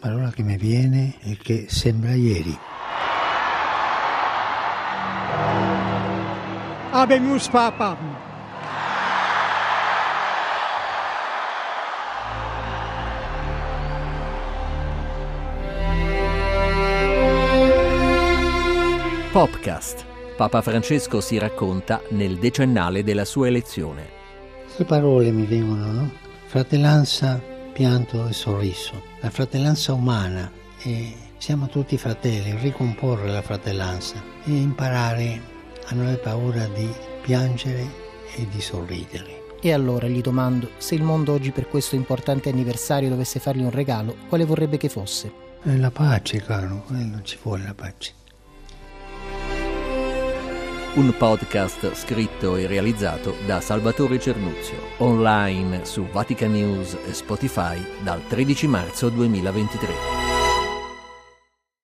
parola che mi viene è che sembra ieri. Abemus Papa. Popcast. Papa Francesco si racconta nel decennale della sua elezione. Queste parole mi vengono, no? Fratellanza, pianto e sorriso. La fratellanza umana e siamo tutti fratelli, ricomporre la fratellanza e imparare a non avere paura di piangere e di sorridere. E allora gli domando, se il mondo oggi per questo importante anniversario dovesse fargli un regalo, quale vorrebbe che fosse? E la pace, caro, non ci vuole la pace. Un podcast scritto e realizzato da Salvatore Cernuzio, online su Vatican News e Spotify dal 13 marzo 2023.